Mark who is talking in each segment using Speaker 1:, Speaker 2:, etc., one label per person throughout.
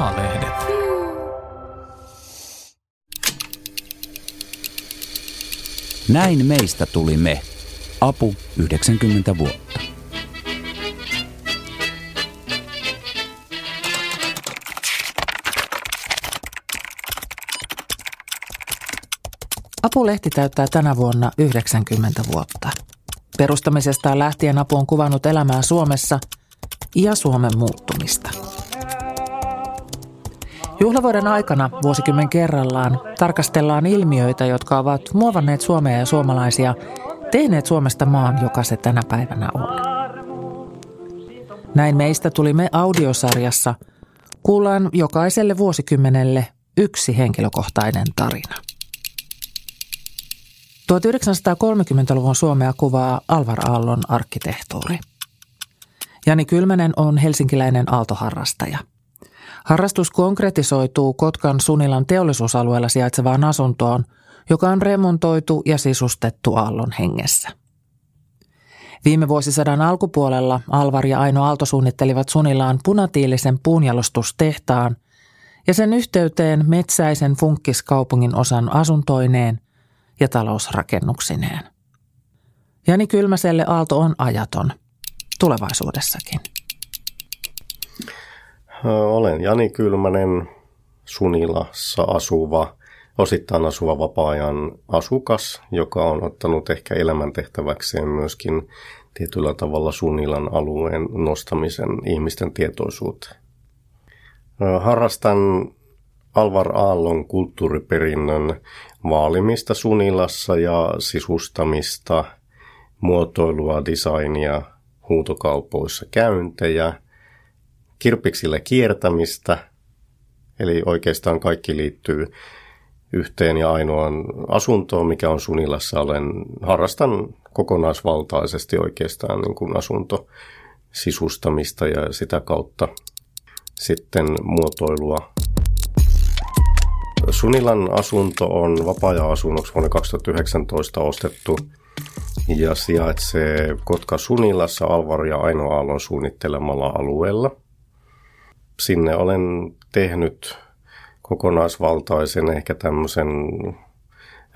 Speaker 1: A-lehdet.
Speaker 2: Näin meistä tuli me. Apu 90 vuotta.
Speaker 3: Apulehti täyttää tänä vuonna 90 vuotta. Perustamisestaan lähtien Apu on kuvannut elämää Suomessa ja Suomen muuttumista. Juhlavuoden aikana vuosikymmen kerrallaan tarkastellaan ilmiöitä, jotka ovat muovanneet Suomea ja suomalaisia, tehneet Suomesta maan, joka se tänä päivänä on. Näin meistä tuli me audiosarjassa. Kuullaan jokaiselle vuosikymmenelle yksi henkilökohtainen tarina. 1930-luvun Suomea kuvaa Alvar Aallon arkkitehtuuri. Jani Kylmänen on helsinkiläinen aaltoharrastaja. Harrastus konkretisoituu Kotkan Sunilan teollisuusalueella sijaitsevaan asuntoon, joka on remontoitu ja sisustettu Aallon hengessä. Viime vuosisadan alkupuolella Alvar ja Aino Aalto suunnittelivat Sunilaan punatiilisen puunjalostustehtaan ja sen yhteyteen metsäisen funkkiskaupungin osan asuntoineen – ja talousrakennuksineen. Jani Kylmäselle Aalto on ajaton, tulevaisuudessakin.
Speaker 4: Olen Jani Kylmänen, Sunilassa asuva, osittain asuva vapaa-ajan asukas, joka on ottanut ehkä elämäntehtäväkseen myöskin tietyllä tavalla Sunilan alueen nostamisen ihmisten tietoisuuteen. Harrastan Alvar Aallon kulttuuriperinnön vaalimista Sunilassa ja sisustamista, muotoilua, designia, huutokaupoissa käyntejä, kirpiksillä kiertämistä, eli oikeastaan kaikki liittyy yhteen ja ainoaan asuntoon, mikä on Sunilassa. Olen, harrastan kokonaisvaltaisesti oikeastaan niin kuin asunto sisustamista ja sitä kautta sitten muotoilua Sunilan asunto on vapaa-ajan-asunnoksi vuonna 2019 ostettu ja sijaitsee Kotka-Sunilassa Alvar ja Aino Aallon suunnittelemalla alueella. Sinne olen tehnyt kokonaisvaltaisen ehkä tämmöisen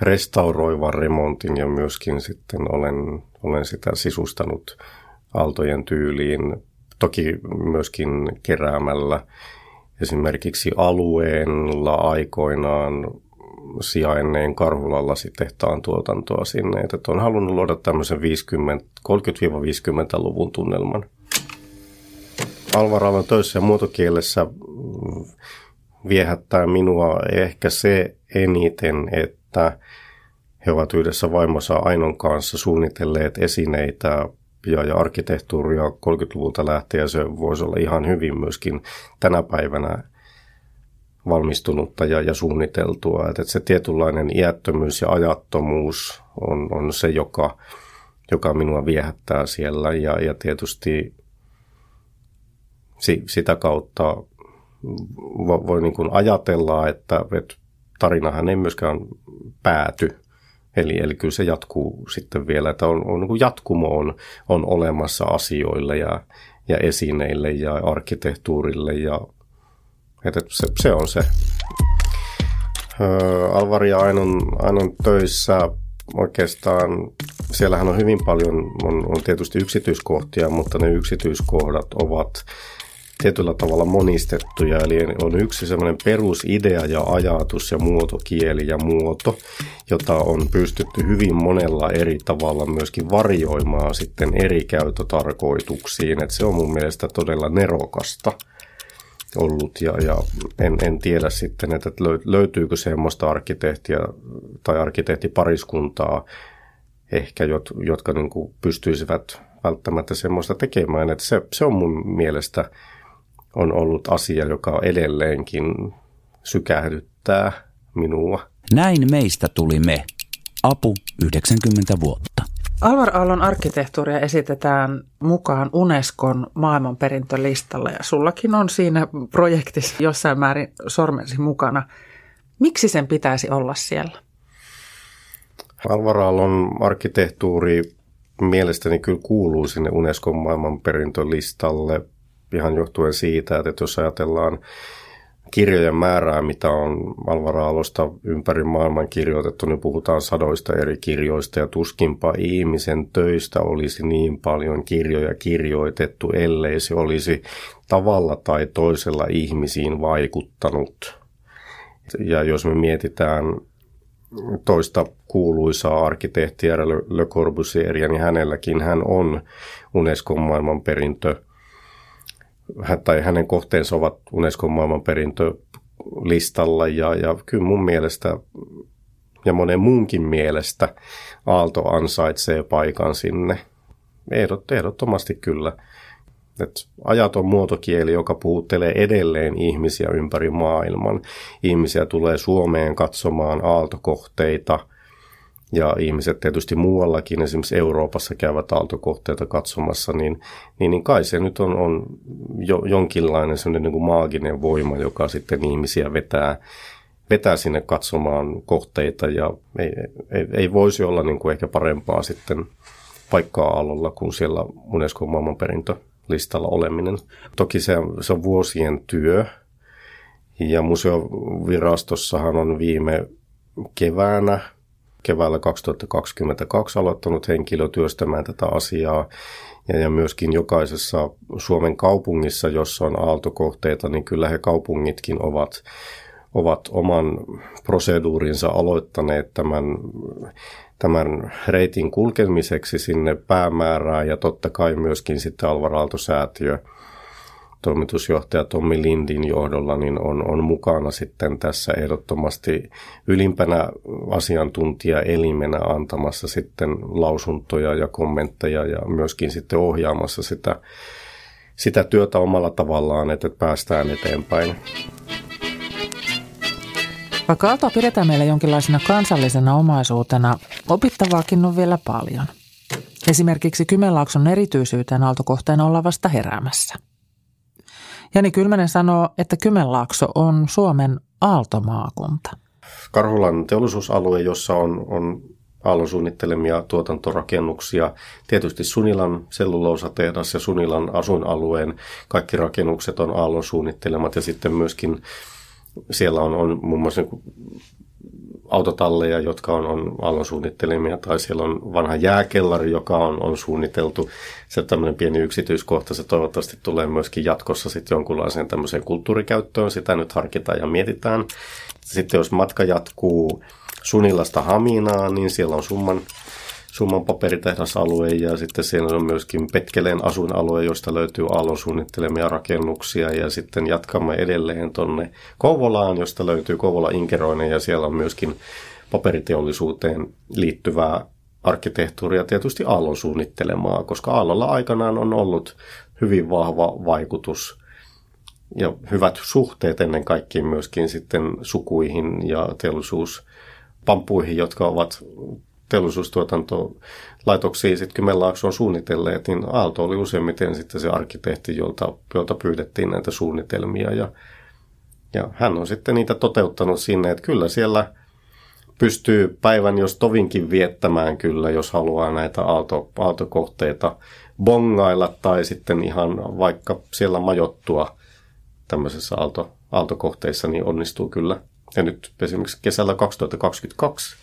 Speaker 4: restauroivan remontin ja myöskin sitten olen, olen sitä sisustanut aaltojen tyyliin. Toki myöskin keräämällä esimerkiksi alueella aikoinaan sijainneen Karhulan lasitehtaan tuotantoa sinne. Että on halunnut luoda tämmöisen 50, 30-50-luvun tunnelman. Alvaralla töissä ja muotokielessä viehättää minua ehkä se eniten, että he ovat yhdessä vaimonsa Ainon kanssa suunnitelleet esineitä ja, ja arkkitehtuuria 30-luvulta lähtien se voisi olla ihan hyvin myöskin tänä päivänä valmistunutta ja, ja suunniteltua. Että, että se tietynlainen iättömyys ja ajattomuus on, on se, joka, joka minua viehättää siellä ja, ja tietysti si, sitä kautta voi, niin kuin ajatella, että, että tarinahan ei myöskään pääty Eli, eli kyllä se jatkuu sitten vielä, että on, on niin jatkumo on, on olemassa asioille ja, ja esineille ja arkkitehtuurille ja että se, se on se. Öö, Alvari ja Ainon, Ainon töissä oikeastaan, siellähän on hyvin paljon, on, on tietysti yksityiskohtia, mutta ne yksityiskohdat ovat tietyllä tavalla monistettuja, eli on yksi semmoinen perusidea ja ajatus ja muotokieli ja muoto, jota on pystytty hyvin monella eri tavalla myöskin varjoimaan sitten eri käyttötarkoituksiin, että se on mun mielestä todella nerokasta ollut ja, ja en, en tiedä sitten, että löytyykö semmoista arkkitehtiä tai arkkitehtipariskuntaa ehkä, jotka niin pystyisivät välttämättä semmoista tekemään. Että se, se on mun mielestä on ollut asia, joka edelleenkin sykähdyttää minua.
Speaker 2: Näin meistä tuli me. Apu 90 vuotta.
Speaker 3: Alvar Aallon arkkitehtuuria esitetään mukaan Unescon maailmanperintölistalle ja sullakin on siinä projektissa jossain määrin sormensi mukana. Miksi sen pitäisi olla siellä?
Speaker 4: Alvar Aallon arkkitehtuuri mielestäni kyllä kuuluu sinne Unescon maailmanperintölistalle ihan johtuen siitä, että jos ajatellaan kirjojen määrää, mitä on Alvaro Alosta ympäri maailman kirjoitettu, niin puhutaan sadoista eri kirjoista ja tuskinpa ihmisen töistä olisi niin paljon kirjoja kirjoitettu, ellei se olisi tavalla tai toisella ihmisiin vaikuttanut. Ja jos me mietitään toista kuuluisaa arkkitehtiä Le Corbusieria, niin hänelläkin hän on Unescon maailmanperintö tai hänen kohteensa ovat Unescon maailmanperintölistalla ja, ja kyllä mun mielestä ja monen muunkin mielestä Aalto ansaitsee paikan sinne. Ehdot, ehdottomasti kyllä. Et ajaton muotokieli, joka puhuttelee edelleen ihmisiä ympäri maailman. Ihmisiä tulee Suomeen katsomaan aaltokohteita – ja ihmiset tietysti muuallakin, esimerkiksi Euroopassa käyvät aaltokohteita katsomassa, niin, niin, niin kai se nyt on, on jo, jonkinlainen sellainen niin kuin maaginen voima, joka sitten ihmisiä vetää, vetää sinne katsomaan kohteita ja ei, ei, ei voisi olla niin kuin ehkä parempaa sitten paikkaa alolla kuin siellä Unescon maailmanperintölistalla oleminen. Toki se, se on vuosien työ ja museovirastossahan on viime keväänä keväällä 2022 aloittanut henkilö työstämään tätä asiaa. Ja, ja myöskin jokaisessa Suomen kaupungissa, jossa on aaltokohteita, niin kyllä he kaupungitkin ovat, ovat oman proseduurinsa aloittaneet tämän, tämän reitin kulkemiseksi sinne päämäärään ja totta kai myöskin sitten Alvar Aalto-säätiö – toimitusjohtaja Tommi Lindin johdolla niin on, on mukana sitten tässä ehdottomasti ylimpänä asiantuntijaelimenä antamassa sitten lausuntoja ja kommentteja ja myöskin sitten ohjaamassa sitä, sitä työtä omalla tavallaan, että päästään eteenpäin.
Speaker 3: Vaikka Aaltoa pidetään meillä jonkinlaisena kansallisena omaisuutena, opittavaakin on vielä paljon. Esimerkiksi Kymenlaakson erityisyyteen aaltokohteen olla vasta heräämässä – Jani Kylmänen sanoo, että Kymenlaakso on Suomen aaltomaakunta.
Speaker 4: Karhulan teollisuusalue, jossa on, on Aallon suunnittelemia tuotantorakennuksia. Tietysti Sunilan selluloosatehdas ja Sunilan asuinalueen kaikki rakennukset on Aallon suunnittelemat ja sitten myöskin siellä on, on muun muassa autotalleja, jotka on, on aallon suunnittelemia, tai siellä on vanha jääkellari, joka on, on suunniteltu. Se tämmöinen pieni yksityiskohta, se toivottavasti tulee myöskin jatkossa sitten jonkunlaiseen tämmöiseen kulttuurikäyttöön, sitä nyt harkitaan ja mietitään. Sitten jos matka jatkuu Sunilasta Haminaan, niin siellä on summan Summan paperitehdasalue ja sitten siellä on myöskin Petkeleen asuinalue, josta löytyy Aallon suunnittelemia rakennuksia ja sitten jatkamme edelleen tonne Kouvolaan, josta löytyy Kouvola Inkeroinen ja siellä on myöskin paperiteollisuuteen liittyvää arkkitehtuuria tietysti Aallon suunnittelemaa, koska Aallolla aikanaan on ollut hyvin vahva vaikutus ja hyvät suhteet ennen kaikkea myöskin sitten sukuihin ja teollisuuspampuihin, jotka ovat teollisuustuotantolaitoksia sitten Kymenlaaksoon suunnitelleet, niin Aalto oli useimmiten sitten se arkkitehti, jolta, jolta pyydettiin näitä suunnitelmia. Ja, ja hän on sitten niitä toteuttanut sinne, että kyllä siellä pystyy päivän jos tovinkin viettämään kyllä, jos haluaa näitä aalto, aaltokohteita bongailla tai sitten ihan vaikka siellä majottua tämmöisessä aalto, aaltokohteissa, niin onnistuu kyllä. Ja nyt esimerkiksi kesällä 2022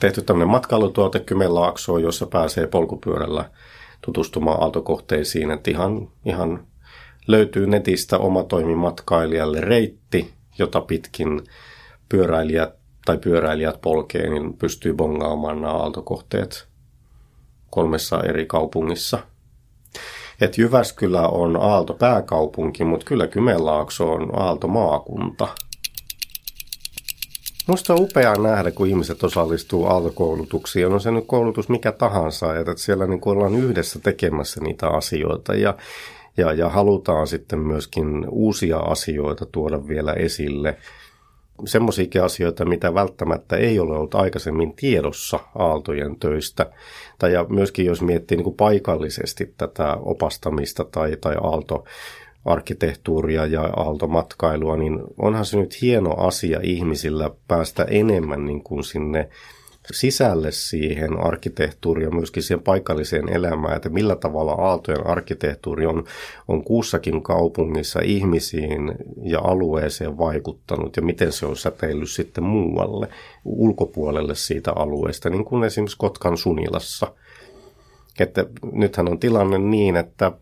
Speaker 4: tehty tämmöinen matkailutuote Kymenlaaksoon, jossa pääsee polkupyörällä tutustumaan aaltokohteisiin. Että ihan, ihan löytyy netistä oma toimimatkailijalle reitti, jota pitkin pyöräilijät tai pyöräilijät polkee, niin pystyy bongaamaan nämä aaltokohteet kolmessa eri kaupungissa. Et Jyväskylä on Aalto pääkaupunki, mutta kyllä Kymenlaakso on Aalto maakunta – Musta on upeaa nähdä, kun ihmiset osallistuu aaltokoulutuksiin. On se nyt koulutus mikä tahansa, että siellä niin ollaan yhdessä tekemässä niitä asioita ja, ja, ja halutaan sitten myöskin uusia asioita tuoda vielä esille. Semmoisiakin asioita, mitä välttämättä ei ole ollut aikaisemmin tiedossa aaltojen töistä. Tai ja myöskin jos miettii niin kuin paikallisesti tätä opastamista tai, tai aalto arkkitehtuuria ja aaltomatkailua, niin onhan se nyt hieno asia ihmisillä päästä enemmän niin kuin sinne sisälle siihen arkkitehtuuriin ja myöskin siihen paikalliseen elämään, että millä tavalla Aaltojen arkkitehtuuri on, on kussakin kaupungissa ihmisiin ja alueeseen vaikuttanut ja miten se on säteillyt sitten muualle, ulkopuolelle siitä alueesta, niin kuin esimerkiksi Kotkan Sunilassa. Että nythän on tilanne niin, että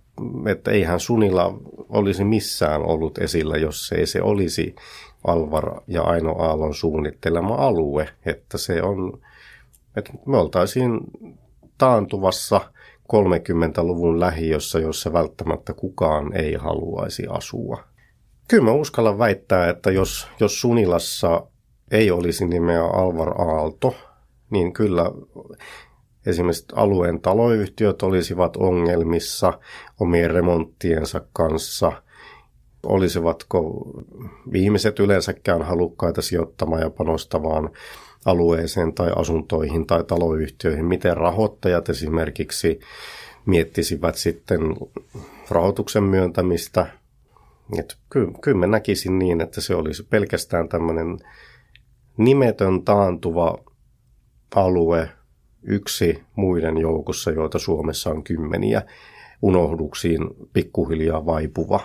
Speaker 4: että eihän Sunila olisi missään ollut esillä, jos ei se olisi Alvar ja Aino Aallon suunnittelema alue, että se on, että me oltaisiin taantuvassa 30-luvun lähiössä, jossa välttämättä kukaan ei haluaisi asua. Kyllä mä uskallan väittää, että jos, jos Sunilassa ei olisi nimeä Alvar Aalto, niin kyllä esimerkiksi alueen taloyhtiöt olisivat ongelmissa omien remonttiensa kanssa. Olisivatko ihmiset yleensäkään halukkaita sijoittamaan ja panostamaan alueeseen tai asuntoihin tai taloyhtiöihin? Miten rahoittajat esimerkiksi miettisivät sitten rahoituksen myöntämistä? Et ky- kyllä mä näkisin niin, että se olisi pelkästään tämmöinen nimetön taantuva alue, yksi muiden joukossa, joita Suomessa on kymmeniä, unohduksiin pikkuhiljaa vaipuva.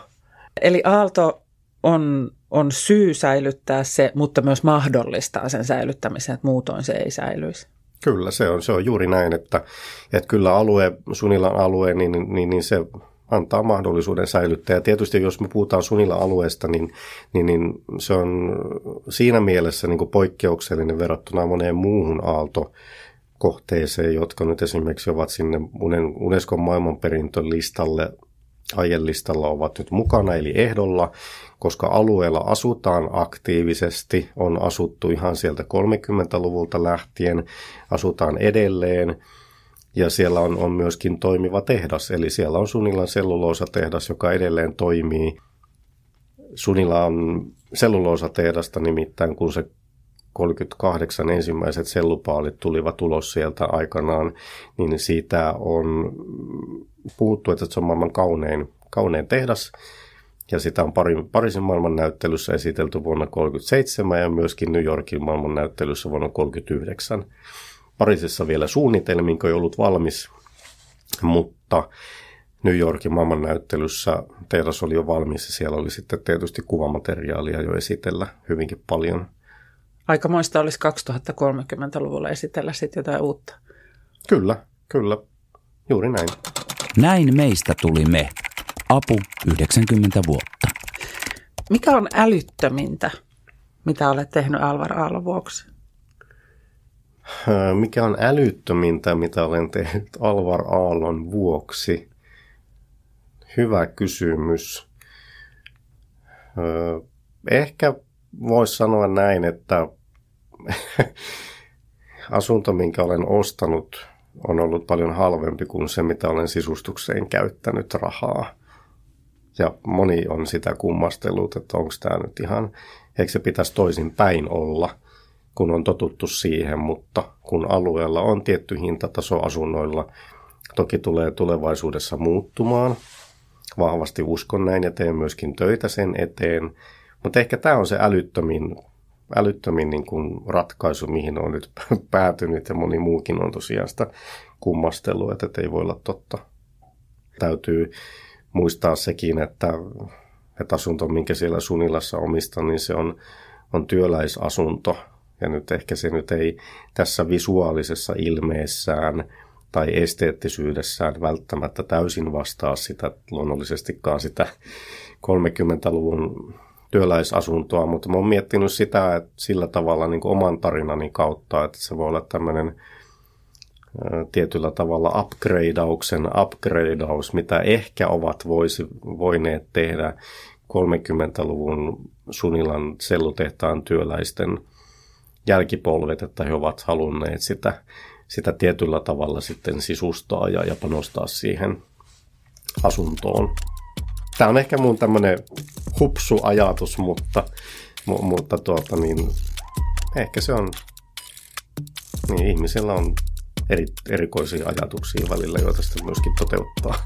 Speaker 3: Eli Aalto on, on syy säilyttää se, mutta myös mahdollistaa sen säilyttämisen, että muutoin se ei säilyisi.
Speaker 4: Kyllä, se on, se on juuri näin, että, että kyllä alue, Sunilan alue, niin, niin, niin se antaa mahdollisuuden säilyttää. Ja tietysti jos me puhutaan Sunilla alueesta, niin, niin, niin se on siinä mielessä niin kuin poikkeuksellinen verrattuna moneen muuhun aalto kohteeseen, jotka nyt esimerkiksi ovat sinne Unescon maailmanperintölistalle aielistalla ovat nyt mukana, eli ehdolla, koska alueella asutaan aktiivisesti, on asuttu ihan sieltä 30-luvulta lähtien, asutaan edelleen, ja siellä on, on myöskin toimiva tehdas, eli siellä on Sunilan selluloosatehdas, joka edelleen toimii. Sunila on selluloosatehdasta nimittäin, kun se 38 ensimmäiset sellupaalit tulivat ulos sieltä aikanaan, niin siitä on puhuttu, että se on maailman kaunein, kaunein tehdas. Ja sitä on pari, Pariisin maailman näyttelyssä esitelty vuonna 1937 ja myöskin New Yorkin maailman näyttelyssä vuonna 1939. Pariisissa vielä suunnitelmiin ei ollut valmis, mutta New Yorkin näyttelyssä tehdas oli jo valmis ja siellä oli sitten tietysti kuvamateriaalia jo esitellä hyvinkin paljon –
Speaker 3: Aikamoista olisi 2030-luvulla esitellä sitten jotain uutta.
Speaker 4: Kyllä, kyllä. Juuri näin.
Speaker 2: Näin meistä tuli me. Apu 90 vuotta.
Speaker 3: Mikä on älyttömintä, mitä olet tehnyt Alvar Aallon vuoksi?
Speaker 4: Mikä on älyttömintä, mitä olen tehnyt Alvar Aallon vuoksi? Hyvä kysymys. Ehkä voisi sanoa näin, että asunto, minkä olen ostanut, on ollut paljon halvempi kuin se, mitä olen sisustukseen käyttänyt rahaa. Ja moni on sitä kummastellut, että onko tämä nyt ihan, eikö se pitäisi toisin päin olla, kun on totuttu siihen, mutta kun alueella on tietty hintataso asunnoilla, toki tulee tulevaisuudessa muuttumaan. Vahvasti uskon näin ja teen myöskin töitä sen eteen. Mutta ehkä tämä on se älyttömin älyttömin niin kuin ratkaisu, mihin on nyt päätynyt ja moni muukin on tosiaan sitä kummastelua, että ei voi olla totta. Täytyy muistaa sekin, että, että asunto, minkä siellä Sunilassa omistan, niin se on, on työläisasunto. Ja nyt ehkä se nyt ei tässä visuaalisessa ilmeessään tai esteettisyydessään välttämättä täysin vastaa sitä luonnollisestikaan sitä 30-luvun työläisasuntoa, mutta mä oon miettinyt sitä että sillä tavalla niin kuin oman tarinani kautta, että se voi olla tämmöinen tietyllä tavalla upgradeauksen upgradeaus, mitä ehkä ovat voisi, voineet tehdä 30-luvun Sunilan sellutehtaan työläisten jälkipolvet, että he ovat halunneet sitä, sitä tietyllä tavalla sitten sisustaa ja, ja panostaa siihen asuntoon. Tämä on ehkä mun tämmöinen hupsu ajatus, mutta, mu, mutta tuota, niin, ehkä se on, niin ihmisellä on eri, erikoisia ajatuksia välillä, joita sitten myöskin toteuttaa.